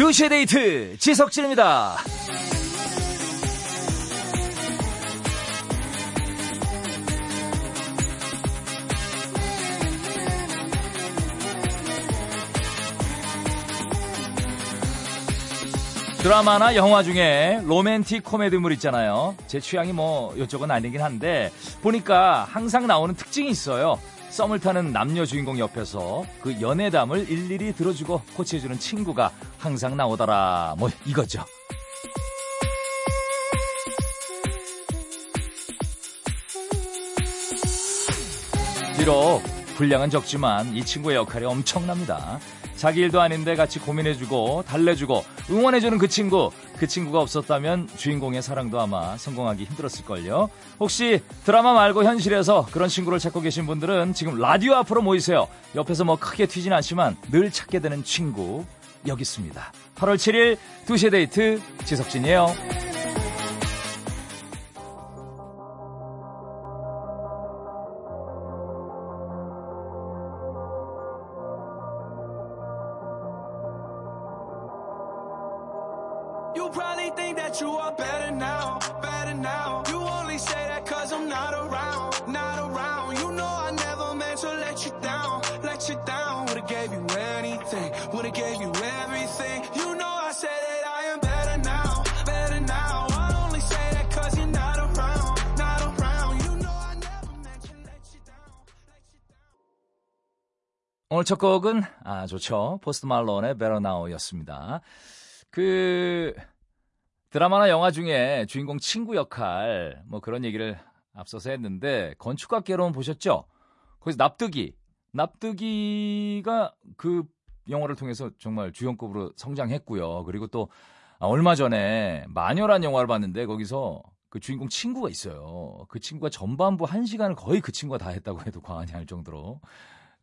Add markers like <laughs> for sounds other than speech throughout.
2시의 데이트 지석진입니다. 드라마나 영화 중에 로맨틱 코미디물 있잖아요. 제 취향이 뭐 이쪽은 아니긴 한데 보니까 항상 나오는 특징이 있어요. 썸을 타는 남녀 주인공 옆에서 그 연애담을 일일이 들어주고 코치해주는 친구가 항상 나오더라. 뭐 이거죠. 비록 분량은 적지만 이 친구의 역할이 엄청납니다. 자기 일도 아닌데 같이 고민해주고 달래주고 응원해주는 그 친구. 그 친구가 없었다면 주인공의 사랑도 아마 성공하기 힘들었을걸요. 혹시 드라마 말고 현실에서 그런 친구를 찾고 계신 분들은 지금 라디오 앞으로 모이세요. 옆에서 뭐 크게 튀진 않지만 늘 찾게 되는 친구 여기 있습니다. 8월 7일 2시에 데이트 지석진이에요 오늘 첫 곡은 아 좋죠. 포스트 말론의 Better Now였습니다. 그 드라마나 영화 중에 주인공 친구 역할 뭐 그런 얘기를 앞서서 했는데 건축학개론 보셨죠? 거기서 납득이 납득이가 그 영화를 통해서 정말 주연급으로 성장했고요. 그리고 또 아, 얼마 전에 마녀란 영화를 봤는데 거기서 그 주인공 친구가 있어요. 그 친구가 전반부 한 시간을 거의 그 친구가 다 했다고 해도 과언이 아닐 정도로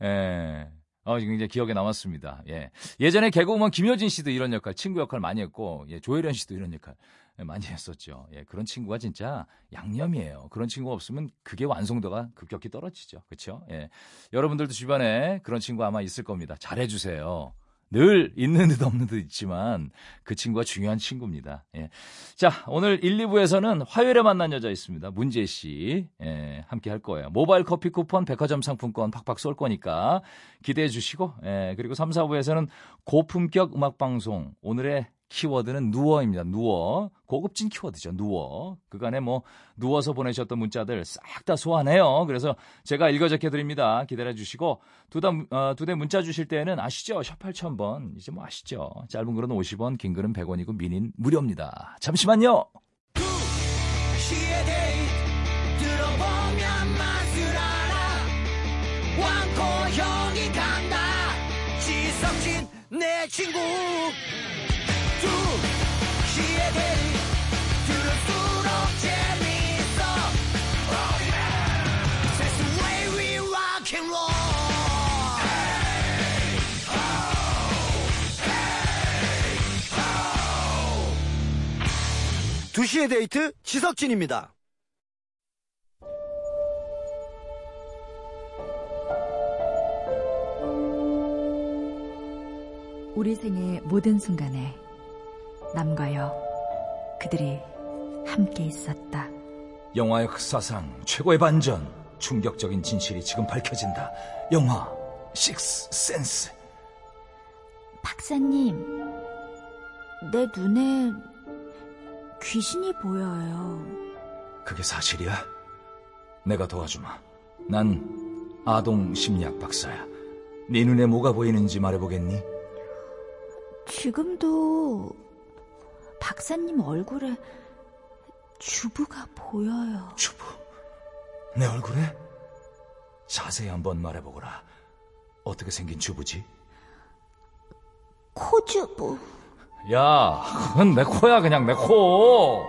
예. 어, 이제 기억에 남았습니다. 예. 예전에 개그우먼 김효진 씨도 이런 역할, 친구 역할 많이 했고, 예, 조혜련 씨도 이런 역할 많이 했었죠. 예, 그런 친구가 진짜 양념이에요. 그런 친구가 없으면 그게 완성도가 급격히 떨어지죠. 그렇죠? 예. 여러분들도 주변에 그런 친구 아마 있을 겁니다. 잘해 주세요. 늘 있는 듯 없는 듯 있지만 그 친구가 중요한 친구입니다. 예. 자, 오늘 1, 2부에서는 화요일에 만난 여자 있습니다. 문재 씨. 예, 함께 할 거예요. 모바일 커피 쿠폰, 백화점 상품권 팍팍 쏠 거니까 기대해 주시고, 예, 그리고 3, 4부에서는 고품격 음악 방송, 오늘의 키워드는 누워입니다. 누워. 고급진 키워드죠. 누워. 그간에 뭐 누워서 보내셨던 문자들 싹 다 소환해요. 그래서 제가 읽어 적혀 드립니다. 기다려 주시고 두대 어, 두 대 문자 주실 때는 아시죠? 샵 8000번. 이제 뭐 아시죠? 짧은 글은 50원, 긴 글은 100원이고 미닌 무료입니다. 잠시만요. 내 친구 두시의 데이트 지석진입니다. 우리 생의 모든 순간에 남과여 그들이 함께 있었다. 영화의 역사상 최고의 반전, 충격적인 진실이 지금 밝혀진다. 영화 식스 센스. 박사님, 내 눈에 귀신이 보여요. 그게 사실이야? 내가 도와주마. 난 아동 심리학 박사야. 네 눈에 뭐가 보이는지 말해보겠니? 지금도 박사님 얼굴에 주부가 보여요. 주부? 내 얼굴에? 자세히 한번 말해보거라. 어떻게 생긴 주부지? 코주부. 야, 그건 내 코야, 그냥 내 코.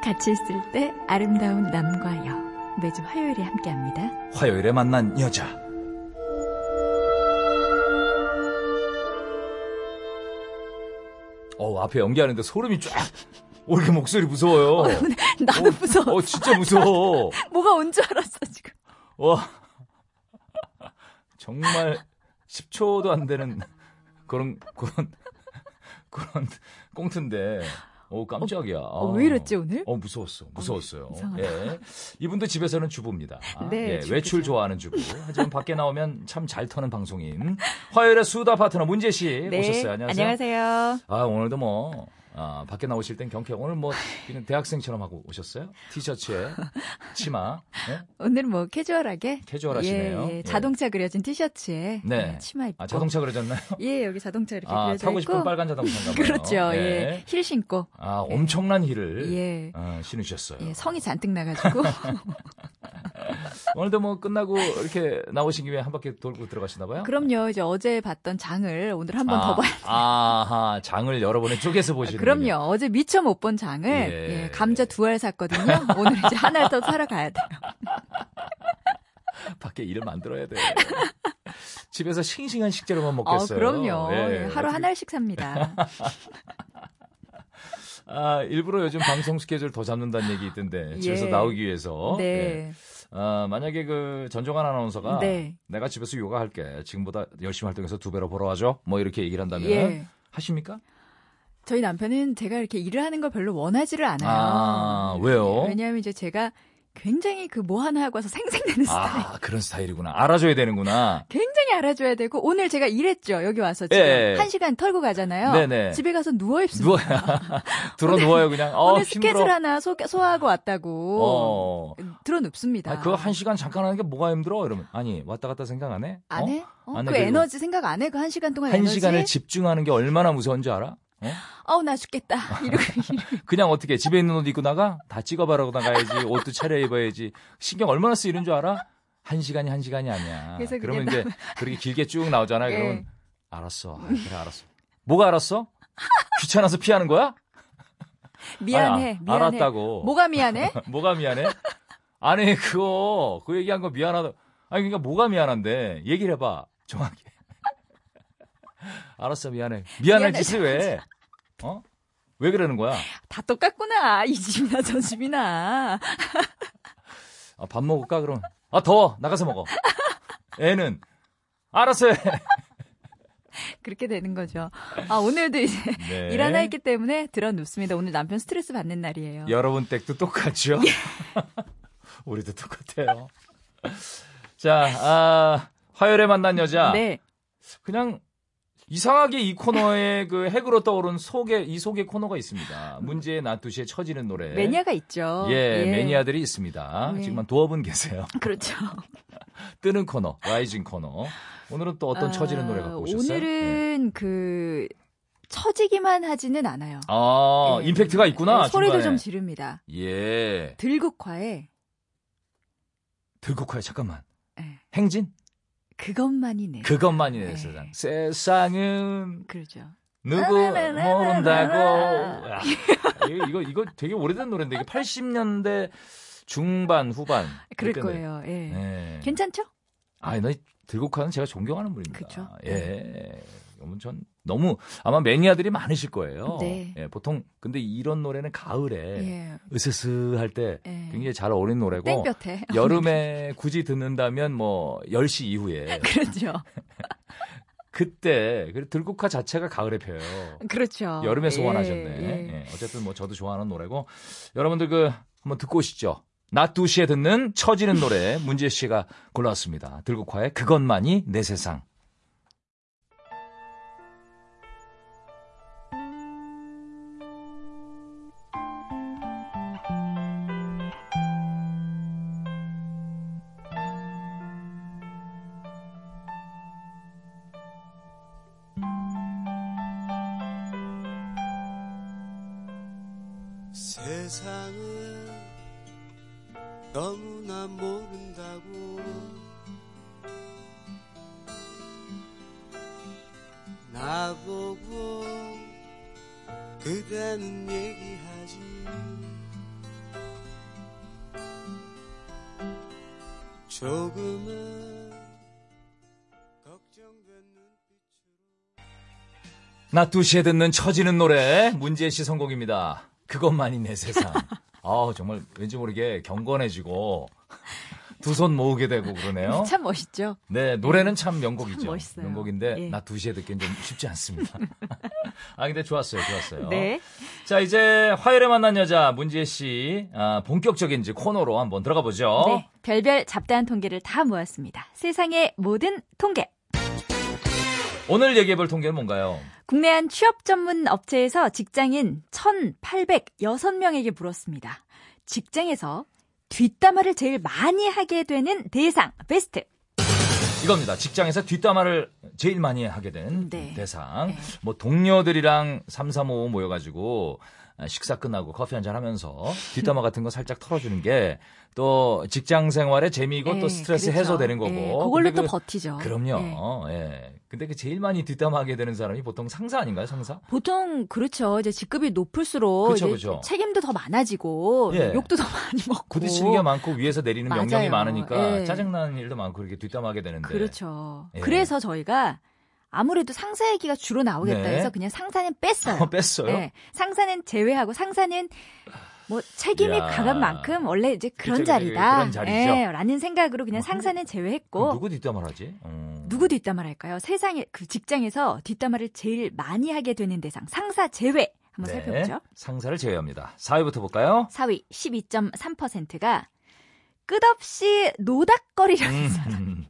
같이 있을 때 아름다운 남과 여. 매주 화요일에 함께 합니다. 화요일에 만난 여자. 어, 앞에 연기하는데 소름이 쫙. 오, 이렇게 목소리 무서워요. 어, 나도 어, 무서워. 어, 진짜 무서워. <laughs> 뭐가 온 줄 알았어, 지금. 와. 정말 10초도 안 되는 그런, 그런 그런 꽁트인데. 오, 깜짝이야. 어, 왜 이랬지 오늘? 어, 무서웠어. 무서웠어요. 이상하다. 예. 이분도 집에서는 주부입니다. <laughs> 네, 예. 외출 좋아하는 주부. 하지만 밖에 나오면 참 잘 터는 방송인. 화요일에 수다 파트너 문재 씨 네. 오셨어요. 안녕하세요. 안녕하세요. 아, 오늘도 뭐, 아, 밖에 나오실 땐 경쾌. 오늘 뭐, 그냥 대학생처럼 하고 오셨어요? 티셔츠에, <laughs> 치마, 예? 오늘 뭐 캐주얼하게 캐주얼하시네요. 예, 예. 예. 자동차 그려진 티셔츠에 네. 예, 치마 입고 아, 자동차 그려졌나요? <laughs> 예 여기 자동차 이렇게 아, 그려져 타고 있고 싶은 빨간 자동차인가 봐요. <laughs> 그렇죠. 예. 힐 신고 아, 엄청난 힐을 예. 어, 신으셨어요. 예, 성이 잔뜩 나가지고 오늘도 뭐 끝나고 이렇게 나오신 김에 한 바퀴 돌고 들어가시나 봐요? 그럼요 이제 어제 봤던 장을 오늘 한 번더 아, 봐야 아하, 장을 여러 번에 쪼개서 보시는 그럼요 어제 미처 못 본 장을 예. 예, 감자 두 알 샀거든요 <laughs> 오늘 이제 하나 더 사러 가야 돼요 <laughs> 밖에 일을 만들어야 돼. 집에서 싱싱한 식재료만 어, 먹겠어요. 그럼요 예. 예, 하루 한 알씩 삽니다 <laughs> 아, 일부러 요즘 방송 스케줄 더 잡는다는 얘기 있던데 집에서 예. 나오기 위해서. 예. 네 아, 만약에 그 전종환 아나운서가 네. 내가 집에서 요가할게. 지금보다 열심히 활동해서 두 배로 벌어와줘. 뭐 이렇게 얘기를 한다면 예. 하십니까? 저희 남편은 제가 이렇게 일을 하는 걸 별로 원하지를 않아요. 아, 왜요? 왜냐하면 이제 제가 굉장히 그 뭐 하나 하고 와서 생생내는 스타일. 아, 그런 스타일이구나. 알아줘야 되는구나. 굉장히 알아줘야 되고 오늘 제가 일했죠. 여기 와서 지금 예. 한 시간 털고 가잖아요. 네네. 집에 가서 누워 있습니다. 누워 <laughs> 들어 누워요 그냥. 어, 오늘 힘들어. 스케줄 하나 소, 소화하고 왔다고 어. 들어 눕습니다. 아, 그거 한 시간 잠깐 하는 게 뭐가 힘들어? 이러면 아니 왔다 갔다 생각 안 해? 안 어? 해? 어, 안 그 에너지 생각 안 해? 그 한 시간 동안 한 에너지? 시간을 집중하는 게 얼마나 무서운지 알아? 어? 어우 나 죽겠다. <laughs> 이러고 그냥 어떻게 집에 있는 옷 입고 나가? 다 찍어바르고 나가야지. 옷도 차려 입어야지. 신경 얼마나 쓰이는 줄 알아? 한 시간이 한 시간이 아니야. 그래서 그러면 이제 그렇게 길게 쭉 나오잖아요. 예. 그러면 알았어. 아, 그래 알았어. 뭐가 알았어? 귀찮아서 피하는 거야? 미안해. 아니, 아, 미안해. 알았다고. 뭐가 미안해? <laughs> 뭐가 미안해? 아니 그거 그 얘기한 거 미안하다. 아니 그러니까 뭐가 미안한데 얘기를 해봐 정확히. 알았어 미안해. 미안할 짓을 왜? <laughs> 어? 왜 그러는 거야? 다 똑같구나. 이 집이나 저 집이나. 아, 밥 먹을까 그럼? 아 더워 나가서 먹어. 애는 알았어. 해. <laughs> 그렇게 되는 거죠. 아, 오늘도 이제 네. 일 하나 있기 때문에 들어 눕습니다. 오늘 남편 스트레스 받는 날이에요. 여러분 댁도 똑같죠? <laughs> 우리도 똑같아요. 자, 아, 화요일에 만난 여자. 네. 그냥 이상하게 이 코너에 그 핵으로 떠오른 소개 이 소개 코너가 있습니다. 문제의 나투시에 처지는 노래. 매니아가 있죠. 예, 매니아들이 있습니다. 네. 지금 두분 계세요. <laughs> 그렇죠. <laughs> 뜨는 코너, 라이징 코너. 오늘은 또 어떤 처지는 노래 갖고 오셨어요? 예. 오늘은 그 처지기만 하지는 않아요. 아, 예. 임팩트가 있구나. 네, 소리도 중간에. 좀 지릅니다. 예. 들국화에 들국화에 잠깐만. 예, 행진? 그것만이 내. 그것만이 내 네. 세상. 세상은 그렇죠. 누구. 모른다고. 야, 이거, 이거, 되게 오래된 노래인데, 이게 80년대 중반, 후반. 그럴 그때인데. 거예요. 예. 네. 괜찮죠? 아, 나 들국화는 제가 존경하는 분입니다. 그쵸? 예. 너무 전 너무 아마 매니아들이 많으실 거예요. 네. 예, 보통 근데 이런 노래는 가을에 예. 으스스 할 때 예. 굉장히 잘 어울리는 노래고 땡볕에. <laughs> 여름에 굳이 듣는다면 뭐 10시 이후에 <laughs> 그렇죠. <laughs> 그때 그 들국화 자체가 가을에 펴요. 그렇죠. 여름에 예, 소환하셨네. 예. 예, 어쨌든 뭐 저도 좋아하는 노래고 여러분들 그 한번 듣고 오시죠. 낮 2시에 듣는 처지는 노래 문재 씨가 골라왔습니다. 들국화의 그것만이 내 세상. 낮 2시에 듣는 처지는 노래 문재 씨 선곡입니다. 그것만이 내 세상. <laughs> 아 정말 왠지 모르게 경건해지고 두 손 모으게 되고 그러네요. <laughs> 참 멋있죠. 네, 노래는 참 명곡이죠. 참 멋있어요. 명곡인데 예. 낮 2시에 듣기엔 좀 쉽지 않습니다. <laughs> 아, 근데 좋았어요. 좋았어요. 네. 자, 이제 화요일에 만난 여자 문지혜 씨 아, 본격적인 이제 코너로 한번 들어가 보죠. 네. 별별 잡다한 통계를 다 모았습니다. 세상의 모든 통계. 오늘 얘기해 볼 통계는 뭔가요? 국내 한 취업 전문 업체에서 직장인 1,806명에게 물었습니다. 직장에서 뒷담화를 제일 많이 하게 되는 대상 베스트. 이겁니다. 직장에서 뒷담화를 제일 많이 하게 된 네. 대상. 네. 뭐 동료들이랑 3, 3, 5 모여가지고 아, 식사 끝나고 커피 한잔 하면서 뒷담화 같은 거 살짝 털어주는 게 또 직장 생활의 재미이고 또 예, 스트레스 그렇죠. 해소되는 거고. 예, 그걸로 근데 또 그- 버티죠. 그럼요. 예. 예. 근데 그 제일 많이 뒷담화하게 되는 사람이 보통 상사 아닌가요, 상사? 보통 그렇죠. 이제 직급이 높을수록 그쵸, 이제 그쵸. 책임도 더 많아지고 예. 욕도 더 많이 먹고 부딪히는 게 많고 위에서 내리는 명령이 맞아요. 많으니까 예. 짜증나는 일도 많고 이렇게 뒷담화하게 되는데. 그렇죠. 예. 그래서 저희가 아무래도 상사 얘기가 주로 나오겠다 네. 해서 그냥 상사는 뺐어요. 어, 뺐어요? 네. 상사는 제외하고 상사는 뭐 책임이 야. 강한 만큼 원래 이제 그런 그쵸, 자리다. 그런 자리죠. 예, 라는 생각으로 그냥 어, 상사는 제외했고 누구 뒷담화를 하지? 어. 누구 뒷담화를 할까요? 세상에 그 직장에서 뒷담화를 제일 많이 하게 되는 대상 상사 제외 한번 네. 살펴보죠. 상사를 제외합니다. 4위부터 볼까요? 4위 12.3%가 끝없이 노닥거리려는 사람. 음,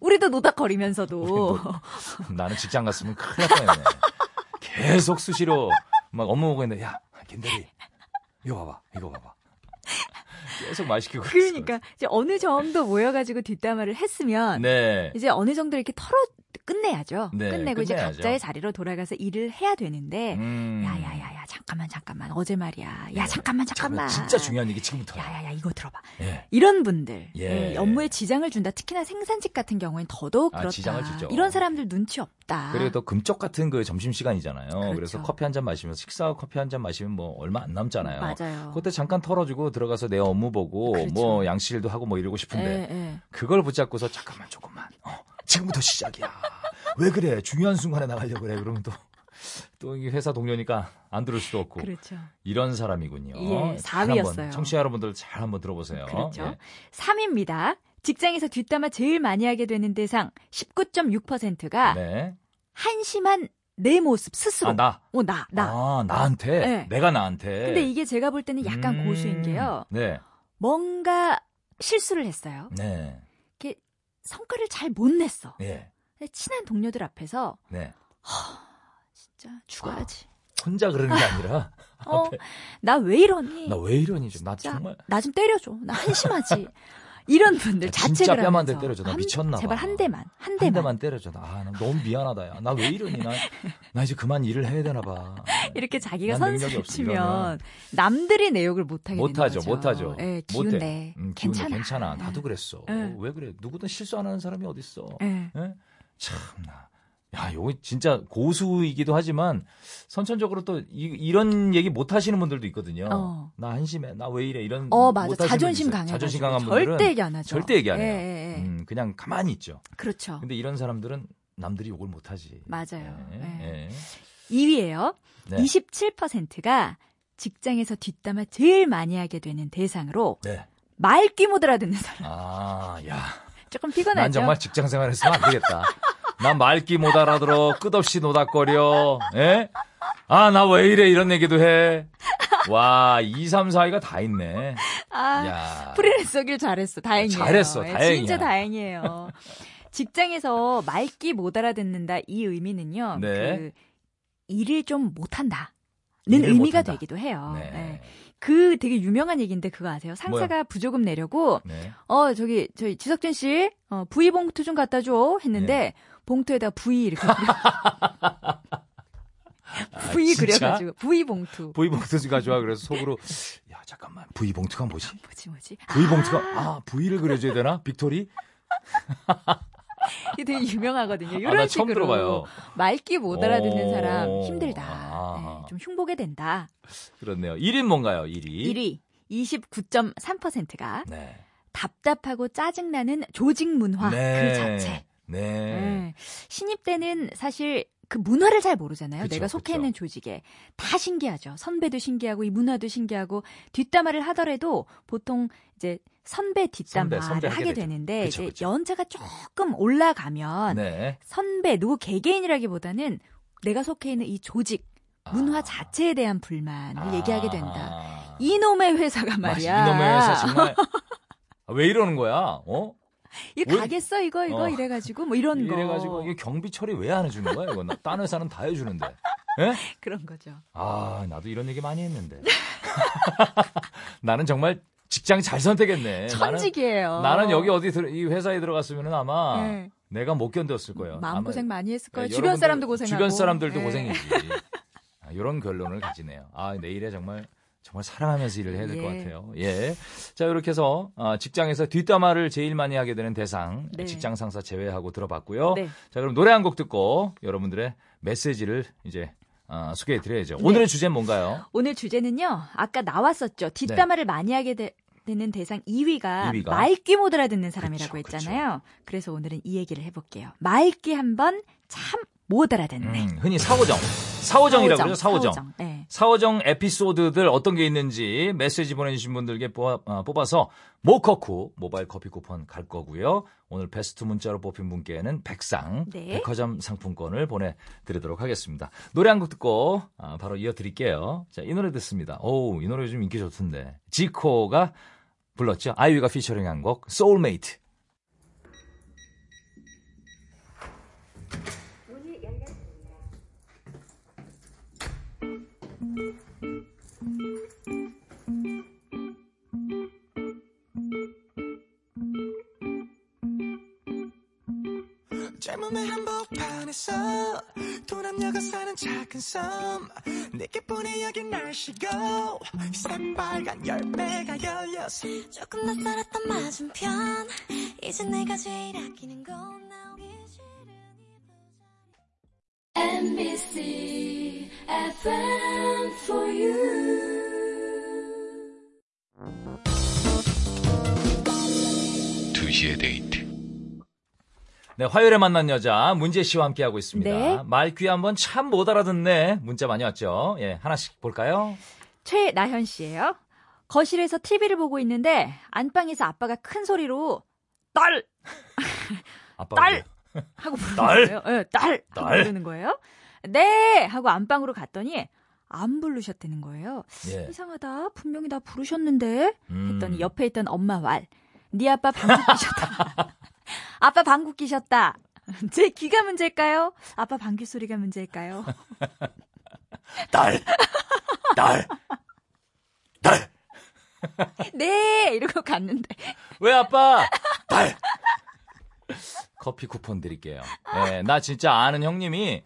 우리도 노닥거리면서도. 나는 직장 갔으면 큰일 날 뻔했네. 계속 수시로 막 업무 보고 있는데, 야, 김대리, 이거 봐봐, 이거 봐봐. 계속 말 시키고. 있어. 그러니까 이제 어느 정도 모여가지고 뒷담화를 했으면 네. 이제 어느 정도 이렇게 털어 끝내야죠. 네, 끝내고 이제 끝내야죠. 각자의 자리로 돌아가서 일을 해야 되는데 음. 야야야야 잠깐만 잠깐만 어제 말이야. 야 네. 잠깐만 잠깐만. 진짜 중요한 얘기 지금부터. 야야야 이거 들어봐. 예. 이런 분들 예. 예, 업무에 지장을 준다. 특히나 생산직 같은 경우엔 더더욱 아, 그렇다. 지장을 주죠. 이런 사람들 눈치 없다. 그리고 또 금쪽 같은 그 점심 시간이잖아요. 그렇죠. 그래서 커피 한 잔 마시면서 식사하고 커피 한 잔 마시면 뭐 얼마 안 남잖아요. 맞아요. 그때 잠깐 털어주고 들어가서 내 업무 보고 그렇죠. 뭐 양치질도 하고 뭐 이러고 싶은데 예, 예. 그걸 붙잡고서 잠깐만 조금만 어, 지금부터 시작이야. 왜 그래? 중요한 순간에 나가려고 그래. 그러면 또 또 이게 회사 동료니까 안 들을 수도 없고 그렇죠. 이런 사람이군요. 예, 잘 4위였어요. 한번 청취자 여러분들 잘 한번 들어보세요. 그렇죠. 예. 3위입니다. 직장에서 뒷담화 제일 많이 하게 되는 대상 19.6%가 네. 한심한 내 모습 스스로. 아 나. 어, 나, 나. 아 나한테. 네. 내가 나한테. 근데 이게 제가 볼 때는 약간 음, 고수인 게요. 네. 뭔가 실수를 했어요. 네. 성과를 잘 못 냈어. 예. 친한 동료들 앞에서 네. 진짜 죽어야지. 혼자 그러는 게 아니라 <laughs> 어, <laughs> 나 왜 이러니? 나 왜 이러니 좀 나 정말 나 좀 때려줘. 나 한심하지. <laughs> 이런 분들 진짜 자책을 뺨한대 하면서 때려줘. 나 한- 미쳤나 봐. 제발 한 대만, 한한 대만. 대만 때려줘. 나, 아, 나 너무 미안하다. 야. 나 왜 이러니? 나, 나 이제 그만 일을 해야 되나 봐. 이렇게 자기가 난 능력이 선수를 없어, 치면 이러면. 남들이 내 욕을 못 하게 못하죠, 되는 거죠. 못하죠. 예, 못해. 기운내. 음. 괜찮아. 괜찮아. 나도 그랬어. 예. 왜 그래? 누구든 실수 안 하는 사람이 어딨어. 예. 예? 참나. 야, 요거 진짜 고수이기도 하지만 선천적으로 또 이, 런 얘기 못 하시는 분들도 있거든요. 어. 나 한심해. 나 왜 이래? 이런 어, 맞아. 자존심 분들. 강해. 자존심 강한 분들은 절대 얘기 안 하죠. 절대 얘기 안 해요. 예, 예, 예. 음, 그냥 가만히 있죠. 그렇죠. 근데 이런 사람들은 남들이 욕을 못 하지. 맞아요. 예, 예. 예. 2위예요. 네. 27%가 직장에서 뒷담화 제일 많이 하게 되는 대상으로 네. 말귀 못 알아듣는 사람. 아, 야. <laughs> 조금 피곤하죠. 난 정말 직장 생활 했으면 안 되겠다. 난 말귀 못 알아들어. 끝없이 노닥거려. 예? 아, 나 왜 이래? 이런 얘기도 해. 와, 2, 3, 4위가 다 있네. 아, 야. 프리랜서길 잘했어. 다행이에요. 잘했어. 예, 다행이야. 진짜 다행이에요. 직장에서 말귀 못 알아듣는다 이 의미는요. 네. 그 일을 좀 못한다는 일을 의미가 못한다. 되기도 해요. 네. 예. 그 되게 유명한 얘기인데 그거 아세요? 상사가 부조금 내려고 네. 어 저기 저희 지석진 씨 어, V 봉투 좀 갖다 줘 했는데 네. 봉투에다 V 이렇게 <laughs> <laughs> V 아? 그려가지고 V 봉투 V봉투가 좋아. 그래서 속으로, 야, 잠깐만. V봉투가 뭐지? 뭐지 뭐지 V봉투가, 아, V를 그려줘야 되나? 빅토리? 이게 되게 유명하거든요. 아, 이런 나 처음 식으로 들어봐요. 말귀 못 알아듣는 오. 사람 힘들다. 아. 네, 좀 흉보게 된다. 그렇네요. 1인 뭔가요, 1위? 1위 29.3%가 네. 답답하고 짜증나는 조직 문화 그 자체. 네. 네. 신입 때는 사실 그 문화를 잘 모르잖아요. 그쵸, 내가 속해 그쵸. 있는 조직에 다 신기하죠. 선배도 신기하고 이 문화도 신기하고 뒷담화를 하더라도 보통 이제 선배 뒷담화를 선배, 하게 되죠. 되는데 그쵸, 이제. 연차가 조금 올라가면 네. 선배 누구 개개인이라기보다는 내가 속해 있는 이 조직 문화 아. 자체에 대한 불만을 얘기하게 된다. 아. 이놈의 회사가 맞아, 말이야. 이놈의 회사 정말 아, 왜 이러는 거야? 어? 이거 왜- 가겠어 이거 이거 어. 이래가지고 뭐 이런 거 이래가지고 이게 경비 처리 왜 안 해주는 거야? 이거 나- 딴 회사는 다 해주는데. 예? <laughs> 그런 거죠. 아 나도 이런 얘기 많이 했는데. <laughs> 나는 정말 직장 잘 선택했네. 천직이에요. 나는, 나는 여기 어디 들, 이 회사에 들어갔으면 아마 네. 내가 못 견뎠을 거예요. 마음 고생 많이 했을 거예요. 네, 주변 사람도 고생하고. 주변 사람들도 예. 고생이지. 아, 이런 결론을 가지네요. 아 내일에 정말 정말 사랑하면서 일을 해야 될것 예. 같아요. 예. 자 이렇게 해서 아, 직장에서 뒷담화를 제일 많이 하게 되는 대상 네. 직장 상사 제외하고 들어봤고요. 네. 자 그럼 노래 한 곡 듣고 여러분들의 메시지를 이제 아, 소개해 드려야죠. 오늘의 주제는 뭔가요? 오늘 주제는요. 아까 나왔었죠. 뒷담화를 많이 하게 되, 는 대상 2위가, 2위가. 말귀 못 알아듣는 사람이라고 그쵸, 했잖아요. 그래서 오늘은 이 얘기를 해볼게요. 말귀 한번 참 못 알아듣네. 음, 흔히 사오정. 사오정이라고 그러죠. 사오정. 네. 사오정 에피소드들 어떤 게 있는지 메시지 보내주신 분들께 뽑아, 어, 뽑아 서 모커쿠 모바일 커피 쿠폰 갈 거고요. 오늘 베스트 문자로 뽑힌 분께는 백상 네. 백화점 상품권을 보내드리도록 하겠습니다. 노래 한 곡 듣고 아, 바로 이어드릴게요. 자, 이 노래 듣습니다. 오, 이 노래 요즘 인기 좋던데. 지코가 불렀죠. 아이유가 피처링한 곡 소울메이트. 젊음의 한복판에서 도남녀가 사는 작은 섬. 내게 보내 여기 날씨고 새빨간 열매가 열렸어 조금 낯설었던 맞은편. 이제 내가 제일 아끼는 건 나오기 싫은 이 부자 MBC FM for you 2시의 데이트. 네, 화요일에 만난 여자 문재 씨와 함께하고 있습니다. 네. 말귀 한번 참 못 알아듣네. 문자 많이 왔죠. 예, 하나씩 볼까요? 최나현 씨예요. 거실에서 TV를 보고 있는데 안방에서 아빠가 큰 소리로 딸 아빠 딸! 하고 부르는 딸? 거예요. 예, 딸! 하고 딸? 부르는 거예요. 네! 하고 안방으로 갔더니 안 부르셨다는 거예요. 예. 이상하다. 분명히 나 부르셨는데 음. 했더니 옆에 있던 엄마 왈. 네 아빠 방귀 끼셨다. <laughs> 아빠 방귀 끼셨다. 제 귀가 문제일까요? 아빠 방귀 소리가 문제일까요? 딸, 딸, 딸. 네! 이러고 갔는데. 왜 아빠? 딸. 커피 쿠폰 드릴게요. 예, 나 진짜 아는 형님이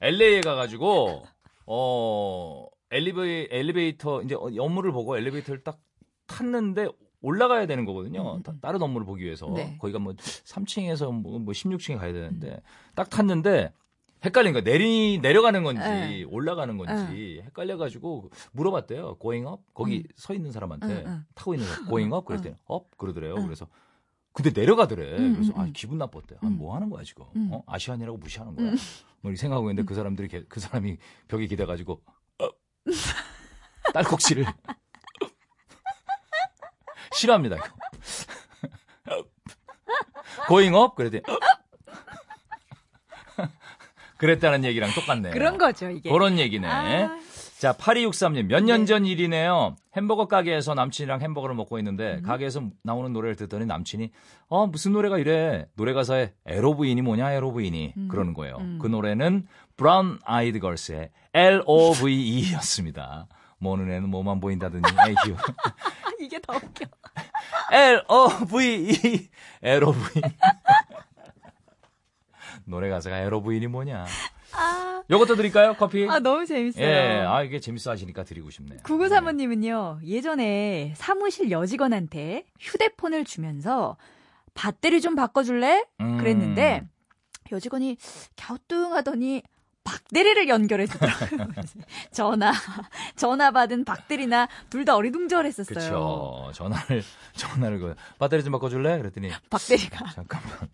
LA에 가가지고 어 엘리베이 엘리베이터 이제 업무를 보고 엘리베이터를 딱 탔는데 올라가야 되는 거거든요. 음, 다- 음. 다른 업무를 보기 위해서 네. 거기가 뭐 3층에서 뭐, 뭐 16층에 가야 되는데 딱 탔는데 헷갈린 거야. 내리 내려가는 건지 네. 올라가는 건지 헷갈려 가지고 물어봤대요. Going up 거기 서 있는 사람한테 응, 응. 타고 있는 사람 Going up 그랬더니 up 그러더래요. 응. 그래서 근데 내려가더래. 응, 그래서 응, 아 응. 기분 나빴대. 아, 응. 뭐 하는 거야 지금? 응. 어? 아시안이라고 무시하는 거야. 응. 뭐 이렇게 생각하고 있는데 그 사람들이 개- 그 사람이 벽에 기대 가지고 어. <laughs> 딸꾹질을 싫어합니다. 이거. Going up 그랬더니 어. 그랬다는 얘기랑 똑같네요. 그런 거죠, 이게. 그런 얘기네. 아, 자, 8263님, 몇년 네. 전 일이네요. 햄버거 가게에서 남친이랑 햄버거를 먹고 있는데, 음. 가게에서 나오는 노래를 듣더니 남친이, 어, 무슨 노래가 이래? 노래 가사에 에로브인이 뭐냐, 에로브인이. 음. 그러는 거예요. 음. 그 노래는 브라운 아이드 걸스의 L-O-V-E 였습니다. 뭐 눈에는 뭐만 보인다더니, <laughs> 에휴. <laughs> 이게 더 웃겨. L-O-V-E, L-O-V. <laughs> 노래 가사가 L-O-V-E이 뭐냐. 아, 요것도 드릴까요? 커피? 아 너무 재밌어요. 예, 아, 이게 재밌어 하시니까 드리고 싶네요. 구구사모님은요, 예전에 사무실 여직원한테 휴대폰을 주면서 배터리 좀 바꿔줄래? 음. 그랬는데 여직원이 갸우뚱 하더니 박대리를 연결해 주더라고요. <laughs> 전화, 전화 받은 박대리나 둘 다 어리둥절했었어요. 그쵸. 전화를, 전화를, 그, 배터리 좀 바꿔줄래? 그랬더니, 박대리가 <laughs> 잠깐만.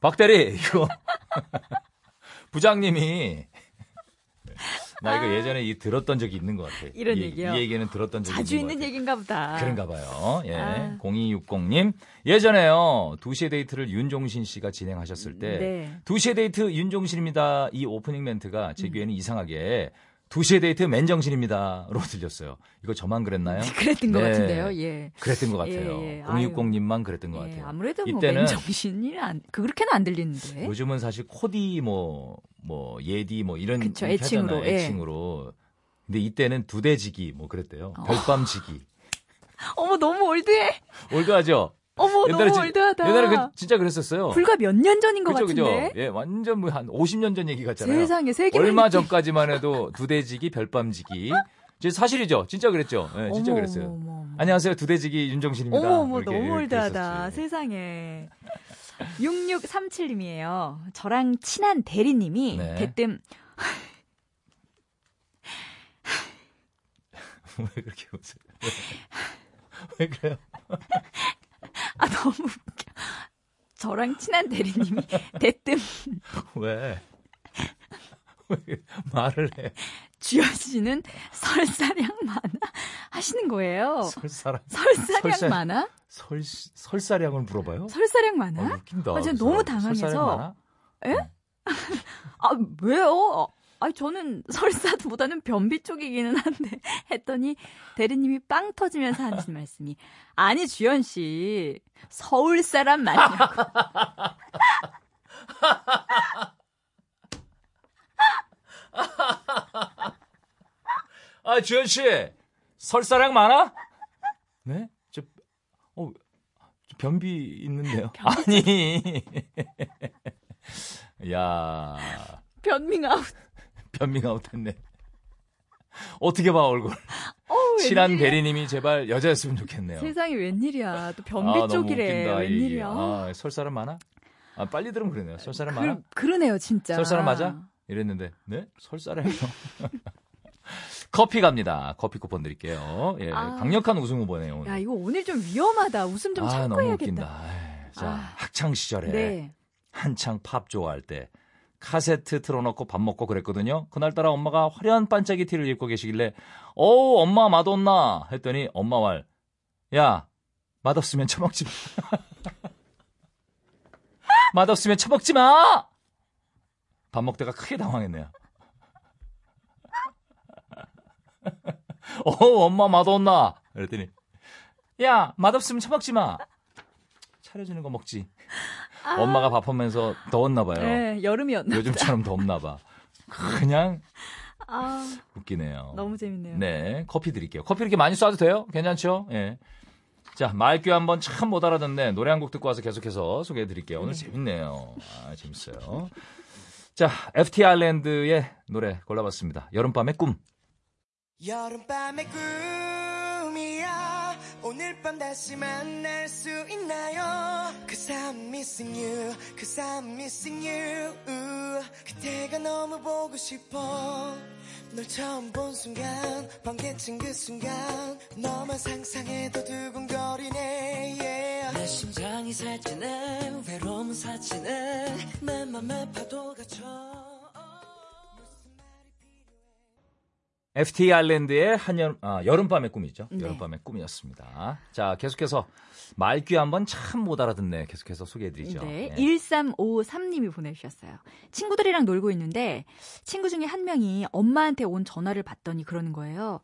박대리, 이거. <laughs> 부장님이 나 이거 예전에 이 들었던 적이 있는 것 같아. 이런 이, 얘기요? 이 얘기는 들었던 적이 자주 있는 것 있는 같아. 얘기인가 보다. 그런가 봐요. 예. 아. 0260님. 예전에요. 2시의 데이트를 윤종신 씨가 진행하셨을 때 네. 2시의 데이트 윤종신입니다. 이 오프닝 멘트가 음. 제 귀에는 이상하게 2시의 데이트 맨정신입니다 로 들렸어요. 이거 저만 그랬나요? <laughs> 그랬던 것 네. 같은데요. 예. 그랬던 것 같아요. 예, 예. 0260님만 그랬던 것 예, 같아요. 아무래도 뭐 이때는 맨정신이 안 그렇게는 안 들리는데. 요즘은 사실 코디 뭐, 뭐, 예디 뭐 이런. 그쵸, 애칭으로, 하잖아요, 예. 애칭으로. 근데 이때는 두데지기 뭐 그랬대요. 어. 별밤지기. <laughs> 어머 너무 올드해. 올드하죠? 어머 너무 진- 올드하다. 옛날에 그, 진짜 그랬었어요. 불과 몇 년 전인 것 그죠, 그죠? 같은데. 예, 완전 뭐 한 50년 전 얘기 같잖아요. 세상에 세계 얼마 전까지만 해도 두대지기, 별밤지기. 이제 사실이죠. 진짜 그랬죠. 예, 진짜 그랬어요. 어머, 어머. 안녕하세요. 두대지기 윤정신입니다. 어머, 어머, 너무 올드하다. 세상에. 6637님이에요. 저랑 친한 대리님이 네. 대뜸 <laughs> 왜 그렇게 웃어요? 왜, 왜 그래요? 아 너무 웃겨. 저랑 친한 대리님이 <laughs> 대뜸 왜? 왜 말을 해? 주현 씨는 설사량 많아 하시는 거예요. 설사랑 설사량 설사- 많아? 설 설사량을 물어봐요? 설사량 아, 많아? 웃긴다. 아, 제가 그 너무. 당황해서. 설사량 많아? <laughs> 아 왜요? 아니 저는 <laughs> 설사보다는 변비 쪽이기는 한데 <laughs> 했더니 대리님이 빵 터지면서 하시는 말씀이 아니 주현 씨 서울 사람 맞냐고. <laughs> 아, 주현 씨. 설사량 많아? 네? 저 어, 저 변비 있는데요. 아니. 야, 변밍 아웃. 변비가 아웃했네. 어떻게 봐 얼굴. 어우, 친한. 대리님이 제발 여자였으면 좋겠네요. 세상에 웬일이야. 또 아, 변비 너무 쪽이래. 웃긴다, 이 얘기. 웬일이야. 아, 설 사람 많아? 아, 빨리 들으면 그러네요. 설 사람 많아? 그, 그러네요 진짜. 설 사람 맞아? 이랬는데, 네? 설 사람이요? <laughs> 커피 갑니다. 커피 쿠폰 드릴게요. 예, 아. 강력한 우승 후보네요. 오늘. 야 이거 오늘 좀 위험하다. 웃음 좀 아, 참고 너무 해야겠다. 웃긴다. 에이, 자, 아. 학창 시절에 네. 한창 팝 좋아할 때 카세트 틀어놓고 밥 먹고 그랬거든요. 그날따라 엄마가 화려한 반짝이 티를 입고 계시길래 어우 엄마 맛없나 했더니 엄마 말 야, 맛없으면 처먹지 마. <laughs> 맛없으면 처먹지 마! 밥 먹다가 크게 당황했네요. <laughs> 어우 엄마 맛없나? 그랬더니 야, 맛없으면 처먹지 마. 차려주는 거 먹지. 엄마가 밥하면서 더웠나 봐요. 아. 네, 여름이었나? 요즘처럼 덥나 봐. 그냥 아, 웃기네요. 너무 재밌네요. 네, 커피 드릴게요. 커피 이렇게 많이 쏴도 돼요? 괜찮죠? 예. 자, 말귀 한번 참 못 알아듣네. 노래 한 곡 듣고 와서 계속해서 소개해 드릴게요. 오늘 재밌네요. 아, 재밌어요. 자, FT 아일랜드의 노래 골라봤습니다. 여름밤의 꿈. 여름밤의 꿈이야 오늘 밤 다시 만날 수 있나요? Cause I'm missing you Cause I'm missing you. 그때가 너무 보고 싶어. 널 처음 본 순간 번개친 그 순간. 너만 상상해도 두근거리네 yeah. 내 심장이 살찌네 외로움은 사치네 내 맘에 파도가 쳐 FT 아일랜드의 한여름, 아, 여름밤의 꿈이죠. 네. 여름밤의 꿈이었습니다. 자, 계속해서 말귀 한번 참 못 알아듣네. 계속해서 소개해 드리죠. 네, 예. 1353님이 보내주셨어요. 친구들이랑 놀고 있는데 친구 중에 한 명이 엄마한테 온 전화를 받더니 그러는 거예요.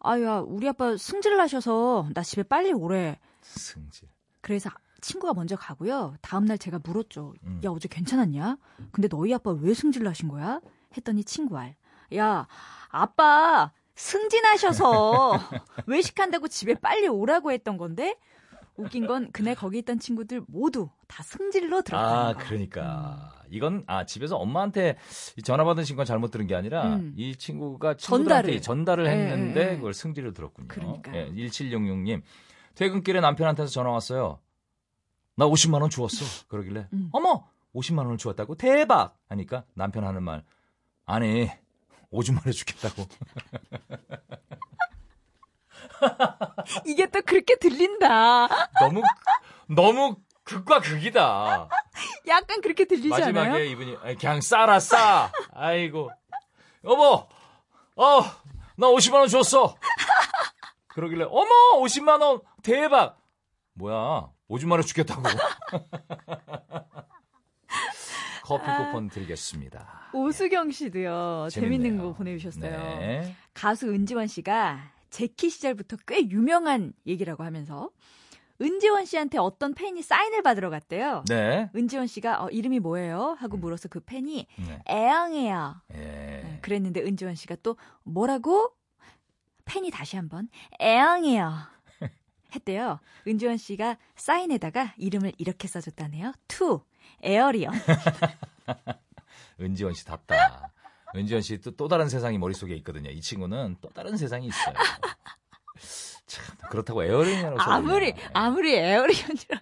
아야, 우리 아빠 승질 나셔서 나 집에 빨리 오래. 승질. 그래서 친구가 먼저 가고요. 다음날 제가 물었죠. 음. 야, 어제 괜찮았냐? 근데 너희 아빠 왜 승질 나신 거야? 했더니 친구 알. 야, 아빠 승진하셔서 <laughs> 외식한다고 집에 빨리 오라고 했던 건데 웃긴 건 그날 거기 있던 친구들 모두 다 승질로 들었다는 아, 거. 그러니까. 이건, 아, 집에서 엄마한테 이 전화 받으신 건 잘못 들은 게 아니라, 음. 이 친구가 친구들한테 전달을. 전달을 예, 했는데, 예, 예. 그걸 승질을 들었군요. 그러니까요. 예, 1766님. 퇴근길에 남편한테서 전화 왔어요. 나 50만 원 주웠어. 그러길래, 음. 어머! 50만 원을 주웠다고? 대박! 하니까 남편 하는 말, 아니, 오줌만 해주겠다고. <laughs> 이게 또 그렇게 들린다. 너무, 너무 극과 극이다. 약간 그렇게 들리지 마지막에 않아요? 이분이 아이, 그냥 싸라 싸. 아이고 여보, 어 나 50만 원 줬어. 그러길래 어머 50만 원 대박. 뭐야 오줌 마려 죽겠다고. <laughs> 커피 쿠폰 드리겠습니다. 오수경 씨도요. 재밌는. 거 보내주셨어요. 네. 가수 은지원 씨가 제키 시절부터 꽤 유명한 얘기라고 하면서 은지원 씨한테 어떤 팬이 사인을 받으러 갔대요. 네. 은지원 씨가 어, 이름이 뭐예요? 하고 물어서 그 팬이 네. 애영이에요. 예. 네, 그랬는데 은지원 씨가 또 뭐라고? 팬이 다시 한번 애령이요. <laughs> 했대요. 은지원 씨가 사인에다가 이름을 이렇게 써줬다네요. to alien. <laughs> 은지원 씨 답다. 은지원 씨또 또 다른 세상이 머릿속에 있거든요. 이 친구는 또 다른 세상이 있어요. 참 그렇다고 애령이라고 아무리 아무리 alien이라.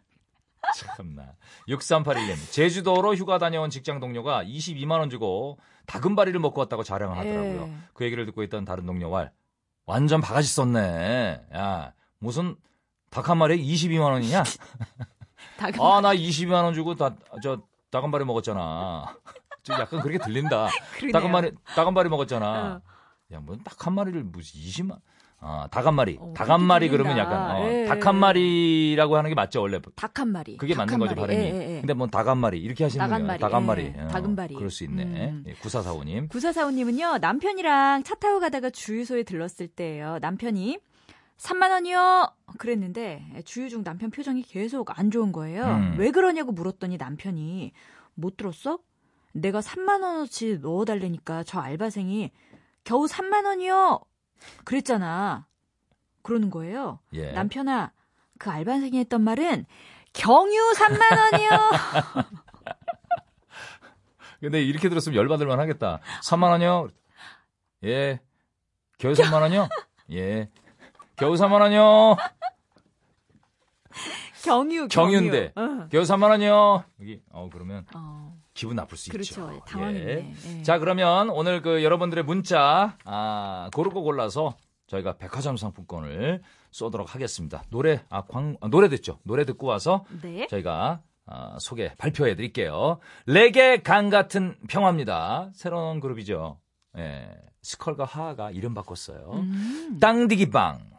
참나. 6381님. 제주도로 휴가 다녀온 직장 동료가 22만 원 주고 다금바리를 먹고 왔다고 자랑을 하더라고요. 예. 그 얘기를 듣고 있던 다른 동료가 완전 바가지 썼네. 야, 무슨 닭 한 마리에 22만 원이냐? <laughs> 아, 나 22만 원 주고 다, 저, 닭한 마리 먹었잖아. <laughs> 좀 약간 그렇게 들린다. 닭한닭한 마리 먹었잖아. 어. 야, 뭐, 딱 한 마리를 무슨 20만, 아, 닭 한 마리. 어, 닭한 그렇게 마리. 그러면 약간, 어, 예. 닭한 마리라고 하는 게 맞죠, 원래. 닭 한 마리. 그게 닭 맞는 한 거죠. 발음이. 예, 예, 예. 근데 뭐 닭 한 마리. 이렇게 하시는 닭한. 마리. 닭한 예, 마리. 예. 닭은 마리. 그럴 수 있네. 음. 예, 9445님. 구사사오님은요 남편이랑 차 타고 가다가 주유소에 들렀을 때예요. 남편이 3만 원이요. 그랬는데 주유 중 남편 표정이 계속 안 좋은 거예요. 음. 왜 그러냐고 물었더니 남편이 못 들었어? 내가 3만 원어치 넣어달라니까 저 알바생이 겨우 3만 원이요. 그랬잖아. 그러는 거예요. 예. 남편아, 그 알바생이 했던 말은 경유 3만 원이요. <laughs> 근데 이렇게 들었으면 열받을 만 하겠다. 3만 원이요? 예. 겨우 3만 원이요? 예. 겨우 3만 원이요? <laughs> 경유, 경유인데. 경유. 어. 겨우 3만 원이요? 여기, 어, 그러면 어, 기분 나쁠 수 그렇죠. 있죠. 당황했네. 예. 예. 자, 그러면 오늘 그 여러분들의 문자, 아, 고르고 골라서 저희가 백화점 상품권을 쏘도록 하겠습니다. 노래, 아, 광, 아, 노래 듣죠? 노래 듣고 와서 네. 저희가 아, 소개 발표해 드릴게요. 레게 강 같은 평화입니다. 새로운 그룹이죠. 예. 스컬과 하하가 이름 바꿨어요. 음. 땅디기빵.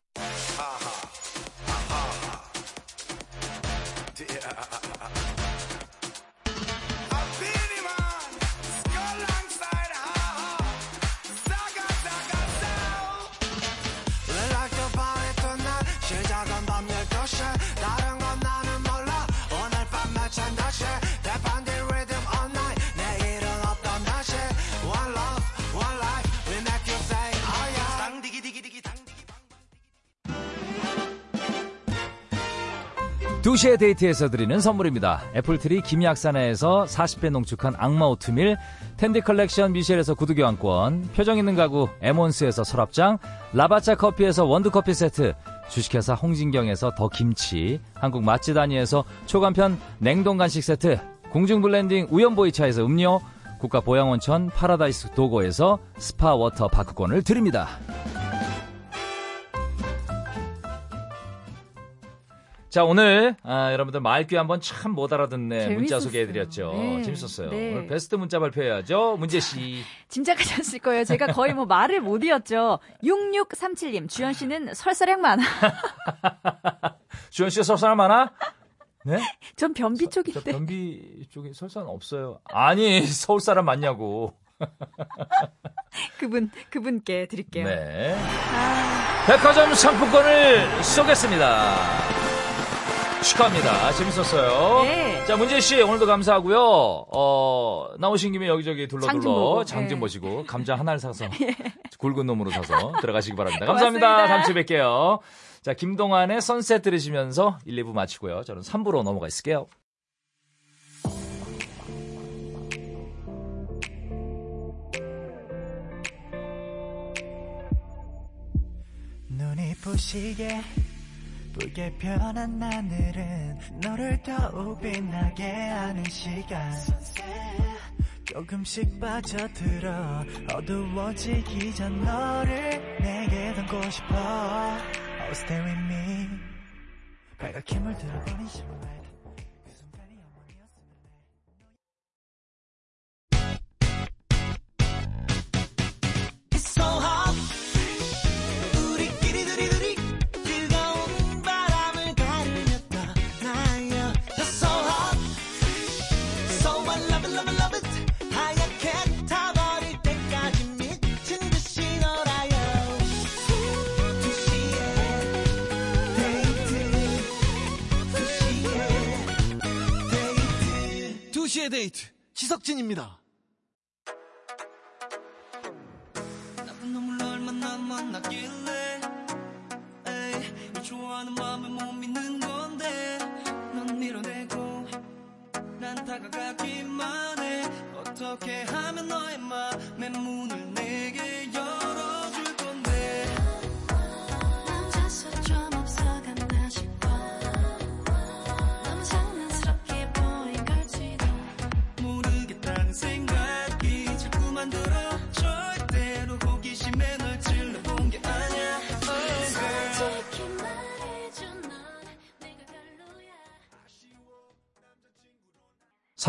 2시의 데이트에서 드리는 선물입니다. 애플트리 김약산에서 40배 농축한 악마 오트밀, 탠디 컬렉션 미셸에서 구두 교환권, 표정 있는 가구 에몬스에서 서랍장, 라바짜 커피에서 원두커피 세트, 주식회사 홍진경에서 더 김치, 한국 맛집 다니에서 초간편 냉동 간식 세트, 공중 blending 우연보이차에서 음료, 국가 보양온천 파라다이스 도고에서 스파 water park권을 드립니다. 자 오늘 아, 여러분들 말귀 한번 참 못 알아듣네 문자 재밌었어요. 소개해드렸죠. 네. 재밌었어요. 네. 오늘 베스트 문자 발표해야죠. 문재 씨. 짐작하셨을 거예요. 제가 거의 뭐 말을 못 이었죠. 6637님, 주현 씨는 설사량 많아. <laughs> 주현 씨 설사 많아? 네? 전 변비 저 쪽인데. 변비 쪽에 설사는 없어요. 아니 서울 사람 맞냐고. <laughs> 그분, 그분께 드릴게요. 네. 아, 백화점 상품권을 쏘겠습니다. 축하합니다. 재밌었어요. 네. 자, 문재 씨, 오늘도 감사하고요. 어, 나오신 김에 여기저기 둘러둘러 보고, 장좀 예. 보시고, 감자 하나를 사서 <laughs> 굵은 놈으로 사서 들어가시기 바랍니다. <laughs> 감사합니다. 다음 주에 뵐게요. 자, 김동완의 선셋 들으시면서 1, 2부 마치고요. 저는 3부로 넘어가 있을게요. 눈이 부시게 붉게 변한 하늘은 너를 더욱 빛나게 하는 시간. 조금씩 빠져들어 어두워지기 전 너를 내게 담고 싶어. Oh stay with me. 빨갛게 물들어버린 순간 지석진입니다.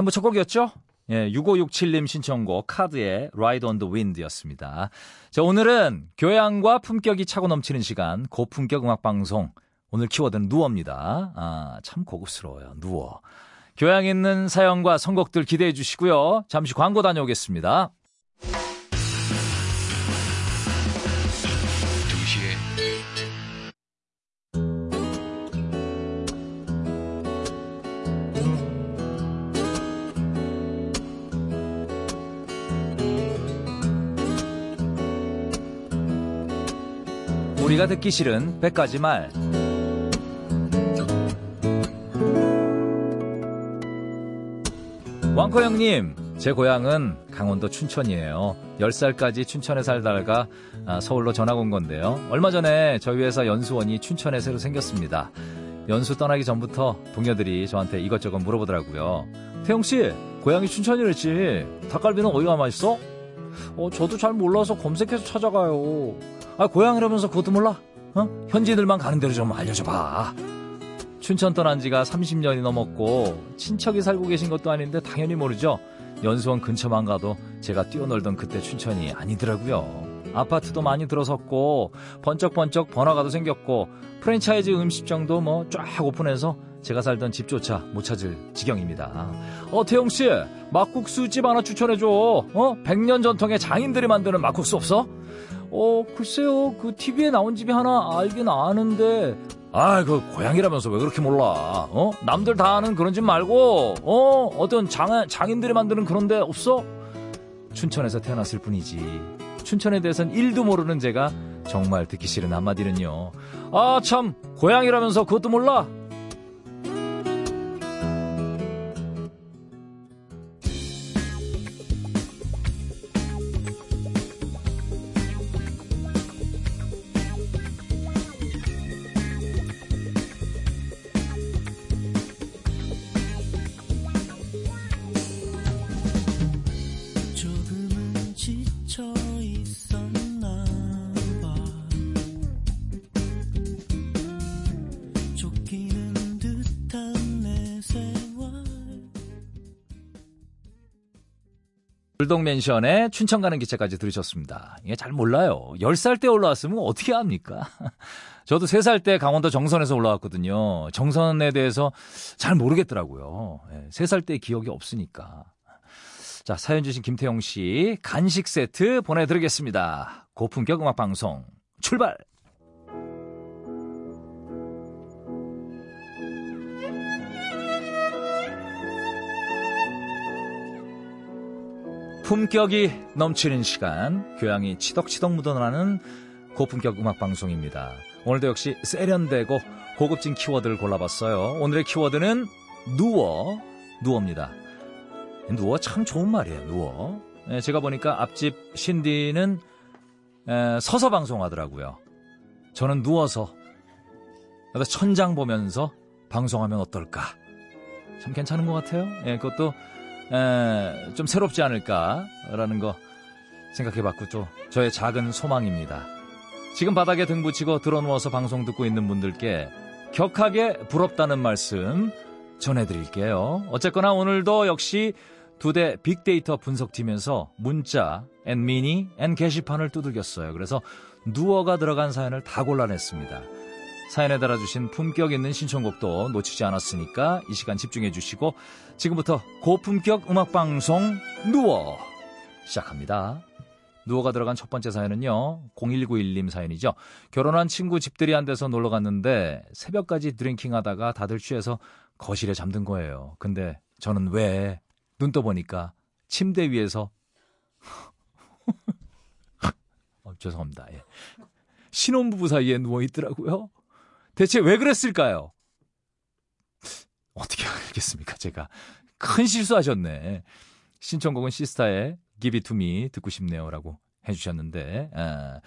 3부 첫 곡이었죠? 예, 6567님 신청곡 카드의 Ride on the Wind였습니다. 자, 오늘은 교양과 품격이 차고 넘치는 시간 고품격 음악 방송. 오늘 키워드는 누워입니다. 아, 참 고급스러워요. 누워. 교양 있는 사연과 선곡들 기대해 주시고요. 잠시 광고 다녀오겠습니다. 우리가 듣기 싫은 100가지 말. 왕코 형님, 제 고향은 강원도 춘천이에요. 10살까지 춘천에 살다가 아, 서울로 전학 온 건데요. 얼마 전에 저희 회사 연수원이 춘천에 새로 생겼습니다. 연수 떠나기 전부터 동료들이 저한테 이것저것 물어보더라고요. 태용씨, 고향이 춘천이랬지. 닭갈비는 어디가 맛있어? 어, 저도 잘 몰라서 검색해서 찾아가요. 아, 고향이라면서 그것도 몰라? 어? 현지인들만 가는 대로 좀 알려줘봐. 춘천 떠난 지가 30년이 넘었고, 친척이 살고 계신 것도 아닌데 당연히 모르죠. 연수원 근처만 가도 제가 뛰어놀던 그때 춘천이 아니더라고요. 아파트도 많이 들어섰고, 번쩍번쩍 번화가도 생겼고, 프랜차이즈 음식점도 뭐 쫙 오픈해서 제가 살던 집조차 못 찾을 지경입니다. 어, 태용씨, 막국수집 하나 추천해줘. 어? 100년 전통의 장인들이 만드는 막국수 없어? 어, 글쎄요. 그 TV에 나온 집이 하나 알긴 아는데. 아, 그 고향이라면서 왜 그렇게 몰라? 어? 남들 다 아는 그런 집 말고, 어? 어떤 장, 장인들이 만드는 그런 데 없어? 춘천에서 태어났을 뿐이지. 춘천에 대해선 1도 모르는 제가 정말 듣기 싫은 한마디는요. 아, 참, 고향이라면서 그것도 몰라? 불독맨션의 춘천 가는 기차까지 들으셨습니다. 이게 잘 몰라요. 10살 때 올라왔으면 어떻게 합니까? <laughs> 저도 3살 때 강원도 정선에서 올라왔거든요. 정선에 대해서 잘 모르겠더라고요. 3살 때 기억이 없으니까. 자, 사연 주신 김태용 씨 간식 세트 보내드리겠습니다. 고품격 음악 방송 출발! 품격이 넘치는 시간, 교양이 치덕치덕 묻어나는 고품격 음악 방송입니다. 오늘도 역시 세련되고 고급진 키워드를 골라봤어요. 오늘의 키워드는 누워, 누워입니다. 누워 참 좋은 말이에요, 누워. 예, 제가 보니까 앞집 신디는 에, 서서 방송하더라고요. 저는 누워서 천장 보면서 방송하면 어떨까? 참 괜찮은 것 같아요. 예, 그것도 에, 좀 새롭지 않을까라는 거 생각해봤고 또 저의 작은 소망입니다. 지금 바닥에 등 붙이고 드러누워서 방송 듣고 있는 분들께 격하게 부럽다는 말씀 전해드릴게요. 어쨌거나 오늘도 역시 두데 빅데이터 분석팀에서 문자, 앤 미니, 앤 게시판을 두들겼어요. 그래서 누워가 들어간 사연을 다 골라냈습니다. 사연에 달아주신 품격 있는 신청곡도 놓치지 않았으니까 이 시간 집중해 주시고 지금부터 고품격 음악방송 누워 시작합니다. 누워가 들어간 첫 번째 사연은요. 0191님 사연이죠. 결혼한 친구 집들이 한대서 놀러 갔는데 새벽까지 drinking 하다가 다들 취해서 거실에 잠든 거예요. 근데 저는 왜 눈 떠보니까 침대 위에서 <laughs> 어, 죄송합니다. 예. 신혼부부 사이에 누워 있더라고요. 대체 왜 그랬을까요? 어떻게 알겠습니까, 제가. 큰 실수하셨네. 신청곡은 시스타의 Give It To Me 듣고 싶네요 라고 해주셨는데, 아,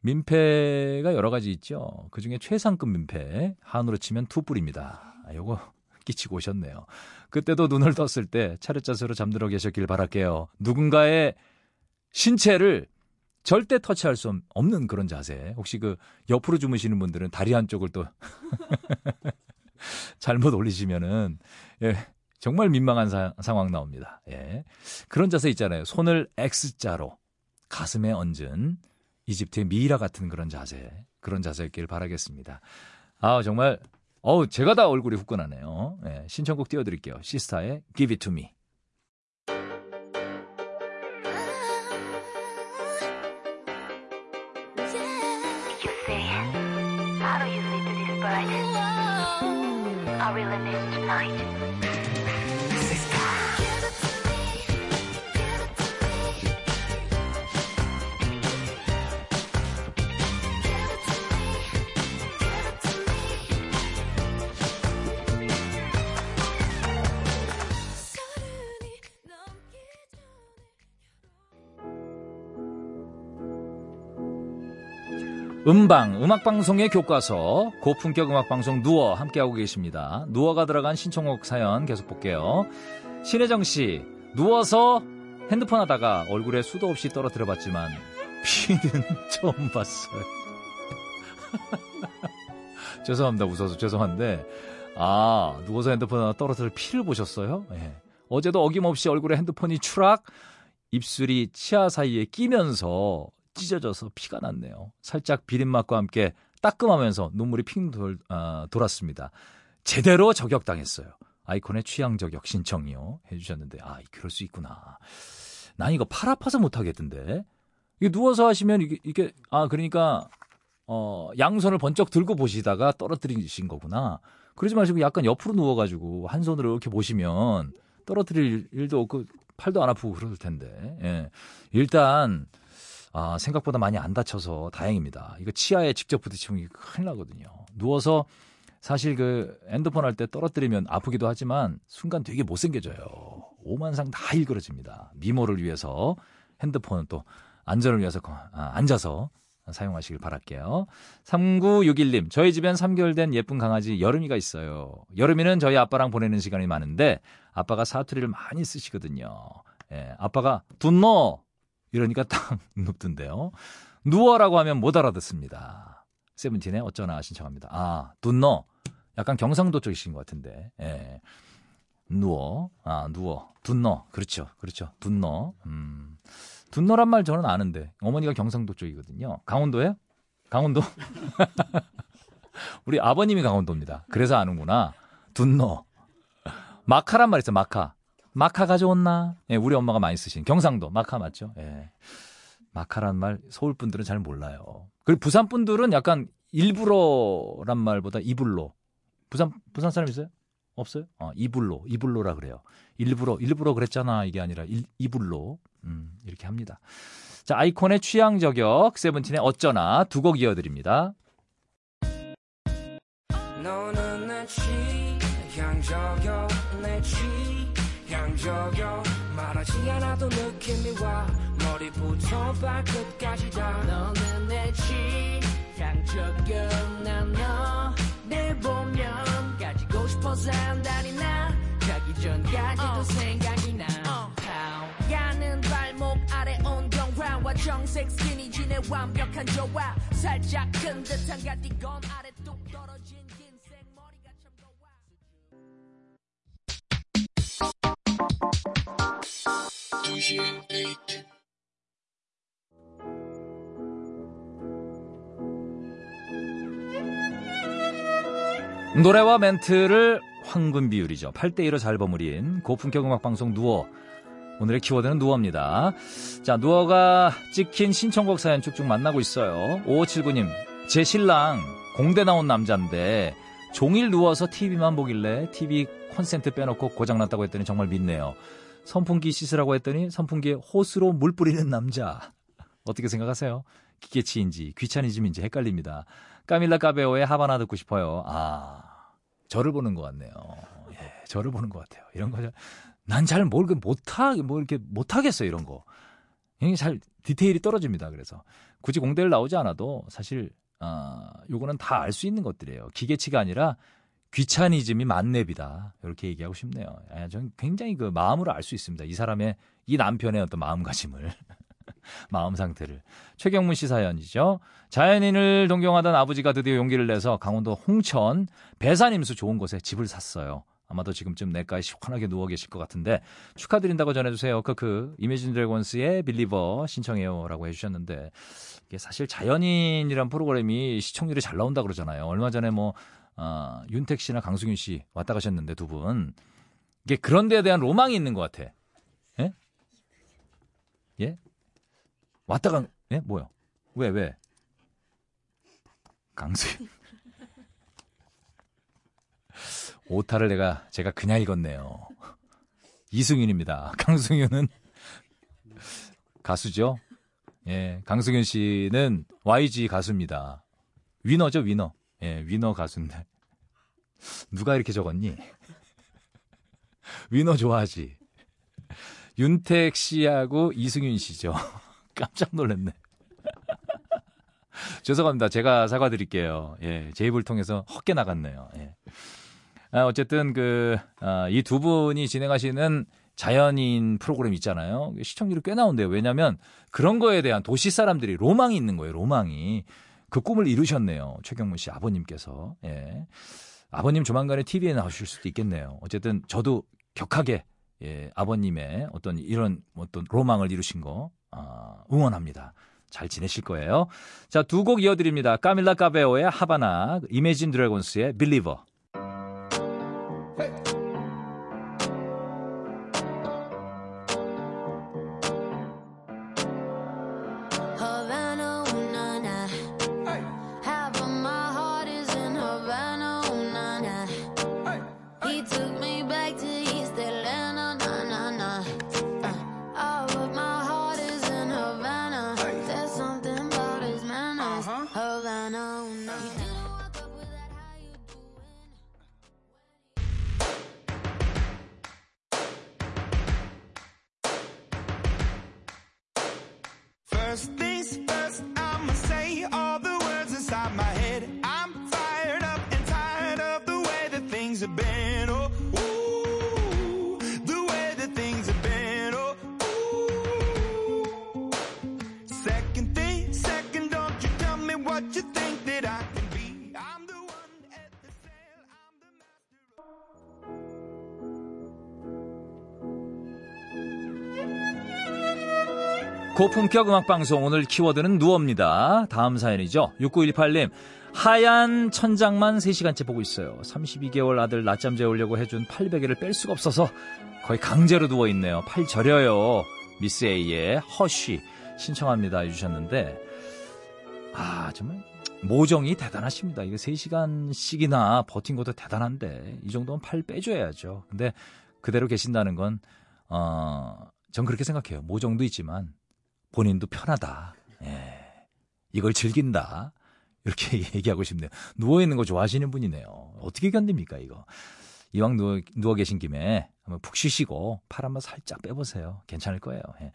민폐가 여러 가지 있죠. 그 중에 최상급 민폐, 한우로 치면 투뿔입니다. 아, 요거 끼치고 오셨네요. 그때도 눈을 떴을 때 차렷자세로 잠들어 계셨길 바랄게요. 누군가의 신체를 절대 터치할 수 없는 그런 자세. 혹시 그 옆으로 주무시는 분들은 다리 한쪽을 또 <laughs> 잘못 올리시면은 예, 정말 민망한 사, 상황 나옵니다. 예. 그런 자세 있잖아요. 손을 X자로 가슴에 얹은 이집트의 미이라 같은 그런 자세. 그런 자세였길 바라겠습니다. 아, 정말 어우, 제가 다 얼굴이 후끈하네요. 예, 신청곡 띄워 드릴게요. 시스타의 Give It To Me. our illness tonight. 음방, 음악방송의 교과서, 고품격 음악방송 누워 함께하고 계십니다. 누워가 들어간 신청곡 사연 계속 볼게요. 신혜정 씨, 누워서 핸드폰 하다가 얼굴에 수도 없이 떨어뜨려 봤지만, 피는 <laughs> 처음 봤어요. <laughs> 죄송합니다. 웃어서 죄송한데, 아, 누워서 핸드폰 하다 떨어뜨릴 피를 보셨어요? 예. 어제도 어김없이 얼굴에 핸드폰이 추락, 입술이 치아 사이에 끼면서 찢어져서 피가 났네요. 살짝 비린맛과 함께 따끔하면서 눈물이 핑 돌, 아, 돌았습니다. 제대로 저격당했어요. 아이콘의 취향 저격 신청이요. 해주셨는데, 아, 그럴 수 있구나. 난 이거 팔 아파서 못하겠던데. 이게 누워서 하시면 이게, 이게, 아, 그러니까, 어, 양손을 번쩍 들고 보시다가 떨어뜨리신 거구나. 그러지 마시고 약간 옆으로 누워가지고 한 손으로 이렇게 보시면 떨어뜨릴 일도 없고 팔도 안 아프고 그럴 텐데. 예. 일단, 아, 생각보다 많이 안 다쳐서 다행입니다. 이거 치아에 직접 부딪히면 큰일 나거든요. 누워서 사실 그 핸드폰 할 때 떨어뜨리면 아프기도 하지만 순간 되게 못생겨져요. 오만상 다 일그러집니다. 미모를 위해서 핸드폰은 또 안전을 위해서 아, 앉아서 사용하시길 바랄게요. 3961님, 저희 집엔 3개월 된 예쁜 강아지 여름이가 있어요. 여름이는 저희 아빠랑 보내는 시간이 많은데 아빠가 사투리를 많이 쓰시거든요. 예, 아빠가 둔너 이러니까 딱 <laughs> 눕던데요. 누워라고 하면 못 알아듣습니다. 세븐틴의 어쩌나 신청합니다. 아, 둔너. 약간 경상도 쪽이신 것 같은데. 예. 누워. 아, 누워. 둔너. 그렇죠. 그렇죠. 둔너. 음. 둔너란 말 저는 아는데. 어머니가 경상도 쪽이거든요. 강원도예요? 강원도? <laughs> 우리 아버님이 강원도입니다. 그래서 아는구나. 둔너. 마카란 말 있어요. 마카. 마카 가져왔나? 예, 우리 엄마가 많이 쓰신 경상도 마카 맞죠? 예. 마카란 말 서울 분들은 잘 몰라요. 그리고 부산 분들은 약간 일부러란 말보다 이불로. 부산 부산 사람 있어요? 없어요? 어, 이불로 이불로라 그래요. 일부러 일부러 그랬잖아 이게 아니라 일, 이불로 음, 이렇게 합니다. 자 아이콘의 취향 저격 세븐틴의 어쩌나 두 곡 이어드립니다. 너는 내 취향 저격 내 취향 저격 말하지 않아도 느낌이 와. 머리부터 발끝까지 다. 너는 내 취향 저격 난너내 보면 가지고 싶어서 한다니 나. 자기 전까지도 생각이 나. 야는 발목 아래 온경 화와 정색 스키니진의 완벽한 조화. 살짝 큰 듯한 가디건 아래 뚝 노래와 멘트를 황금 비율이죠. 8대1로 잘 버무린 고품격 음악 방송 누워. 오늘의 키워드는 누워입니다. 자, 누워가 찍힌 신청곡 사연 쭉쭉 만나고 있어요. 5579님, 제 신랑 공대 나온 남자인데 종일 누워서 TV만 보길래 TV 콘센트 빼놓고 고장났다고 했더니 정말 믿네요. 선풍기 씻으라고 했더니 선풍기에 호스로 물 뿌리는 남자. 어떻게 생각하세요? 기계치인지 귀차니즘인지 헷갈립니다. 까밀라 까베오의 하바나 듣고 싶어요. 아, 저를 보는 것 같네요. 예, 저를 보는 것 같아요. 이런 거, 난 잘 모르게 못하, 뭐 이렇게 못하겠어요, 이런 거. 이게 잘 디테일이 떨어집니다. 그래서 굳이 공대를 나오지 않아도 사실, 아, 요거는 다 알 수 있는 것들이에요. 기계치가 아니라 귀차니즘이 만렙이다. 이렇게 얘기하고 싶네요. 아, 전 굉장히 그 마음으로 알 수 있습니다. 이 사람의, 이 남편의 어떤 마음가짐을. <laughs> 마음 상태를. 최경문 씨 사연이죠. 자연인을 동경하던 아버지가 드디어 용기를 내서 강원도 홍천 배산임수 좋은 곳에 집을 샀어요. 아마도 지금쯤 내과에 시원하게 누워 계실 것 같은데 축하드린다고 전해주세요. 크크 이매진 드래곤스의 빌리버 신청해요라고 해주셨는데 이게 사실 자연인이란 프로그램이 시청률이 잘 나온다 그러잖아요. 얼마 전에 뭐 어, 윤택 씨나 강승윤 씨 왔다 가셨는데 두 분 이게 그런 데에 대한 로망이 있는 것 같아. 예? 예? 왔다가 예 뭐요? 왜 왜? 강수윤 <laughs> 오타를 내가 제가 그냥 읽었네요. 이승윤입니다. 강승윤은 가수죠. 예, 강승윤 씨는 YG 가수입니다. 위너죠, 위너. 예, 위너 가수인데 누가 이렇게 적었니? 위너 좋아하지. 윤택 씨하고 이승윤 씨죠. <laughs> 깜짝 놀랐네. <laughs> 죄송합니다. 제가 사과드릴게요. 예, 제 입을 통해서 헛게 나갔네요. 예. 아, 어쨌든 그, 아, 이 두 분이 진행하시는 자연인 프로그램 있잖아요. 시청률이 꽤 나온대요. 왜냐면 그런 거에 대한 도시 사람들이 로망이 있는 거예요. 로망이. 그 꿈을 이루셨네요. 최경문 씨 아버님께서. 예. 아버님 조만간에 TV에 나오실 수도 있겠네요. 어쨌든 저도 격하게 예, 아버님의 어떤 이런 어떤 로망을 이루신 거 아, 응원합니다. 잘 지내실 거예요. 자, 두 곡 이어드립니다. 까밀라 까베오의 하바나, 이메진 드래곤스의 빌리버. First things first, 고품격 음악방송 오늘 키워드는 누워입니다. 다음 사연이죠. 6918님. 하얀 천장만 3시간째 보고 있어요. 32개월 아들 낮잠 재우려고 해준 800개를 뺄 수가 없어서 거의 강제로 누워있네요. 팔 저려요. 미스 A의 허쉬 신청합니다 해주셨는데 아 정말 모정이 대단하십니다. 이거 3시간씩이나 버틴 것도 대단한데 이 정도면 팔 빼줘야죠. 근데 그대로 계신다는 건 어, 전 그렇게 생각해요. 모정도 있지만 본인도 편하다. 예. 이걸 즐긴다. 이렇게 <laughs> 얘기하고 싶네요. 누워있는 거 좋아하시는 분이네요. 어떻게 견딥니까, 이거? 이왕 누워, 누워 계신 김에 한번 푹 쉬시고 팔 한번 살짝 빼보세요. 괜찮을 거예요. 예.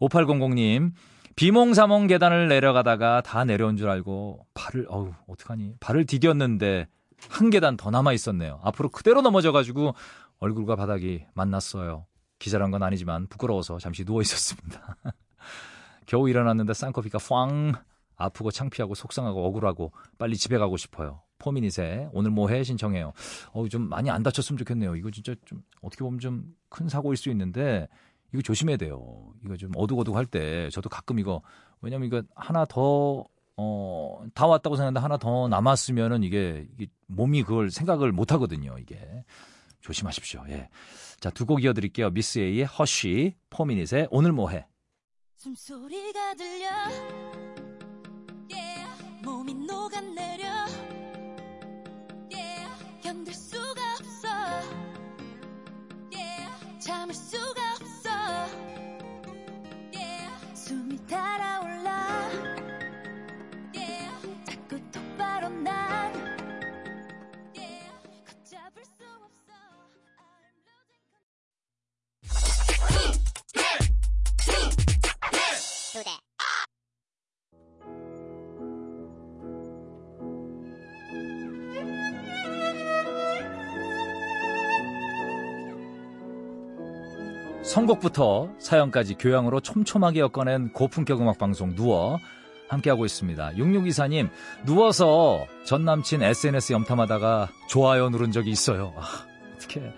5800님, 비몽사몽 계단을 내려가다가 다 내려온 줄 알고 발을, 어우, 어떡하니. 발을 디뎠는데 한 계단 더 남아 있었네요. 앞으로 그대로 넘어져가지고 얼굴과 바닥이 만났어요. 기절한 건 아니지만 부끄러워서 잠시 누워 있었습니다. <laughs> 겨우 일어났는데 쌍꺼비가 팡 아프고 창피하고 속상하고 억울하고 빨리 집에 가고 싶어요. 포미닛에 오늘 뭐해 신청해요. 어우 좀 많이 안 다쳤으면 좋겠네요. 이거 진짜 좀 어떻게 보면 좀 큰 사고일 수 있는데 이거 조심해야 돼요. 이거 좀 어둑어둑 할 때 저도 가끔 이거 왜냐면 이거 하나 더 어, 다 왔다고 생각했는데 하나 더 남았으면은 이게, 이게 몸이 그걸 생각을 못 하거든요, 이게. 조심하십시오. 예. 자, 두 곡 이어드릴게요. 미스 A의 허쉬, 포미닛의 오늘 뭐해. 숨소리가 들려 yeah. 몸이 녹아내려 yeah. 견딜 수가 없어 yeah. 참을 수가 선곡부터 사연까지 교양으로 촘촘하게 엮어낸 고품격 음악 방송 누워 함께하고 있습니다. 6624님, 누워서 전 남친 SNS 염탐하다가 좋아요 누른 적이 있어요. 아, 어떡해.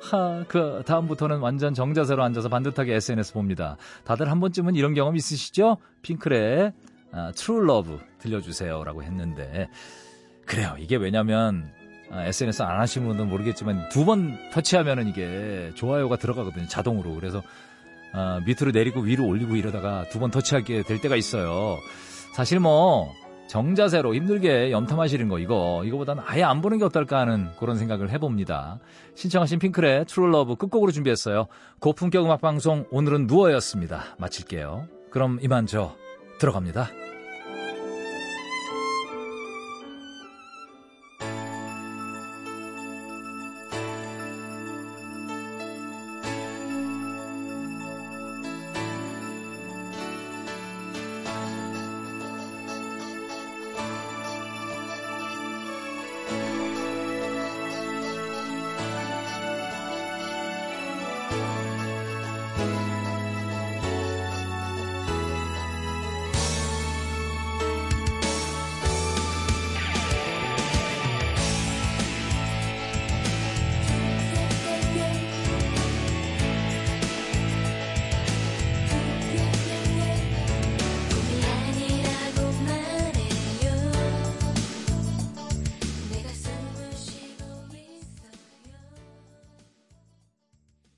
하, 그 다음부터는 완전 정자세로 앉아서 반듯하게 SNS 봅니다. 다들 한 번쯤은 이런 경험 있으시죠? 핑클의 아, True Love 들려주세요 라고 했는데 그래요. 이게 왜냐면 아, SNS 안 하시는 분들은 모르겠지만 두 번 터치하면은 이게 좋아요가 들어가거든요. 자동으로. 그래서 아, 밑으로 내리고 위로 올리고 이러다가 두 번 터치하게 될 때가 있어요. 사실 뭐 정자세로 힘들게 염탐하시는 거 이거 이거보다는 아예 안 보는 게 어떨까 하는 그런 생각을 해봅니다. 신청하신 핑클의 True Love 끝곡으로 준비했어요. 고품격 음악 방송 오늘은 누워였습니다. 마칠게요. 그럼 이만 저 들어갑니다.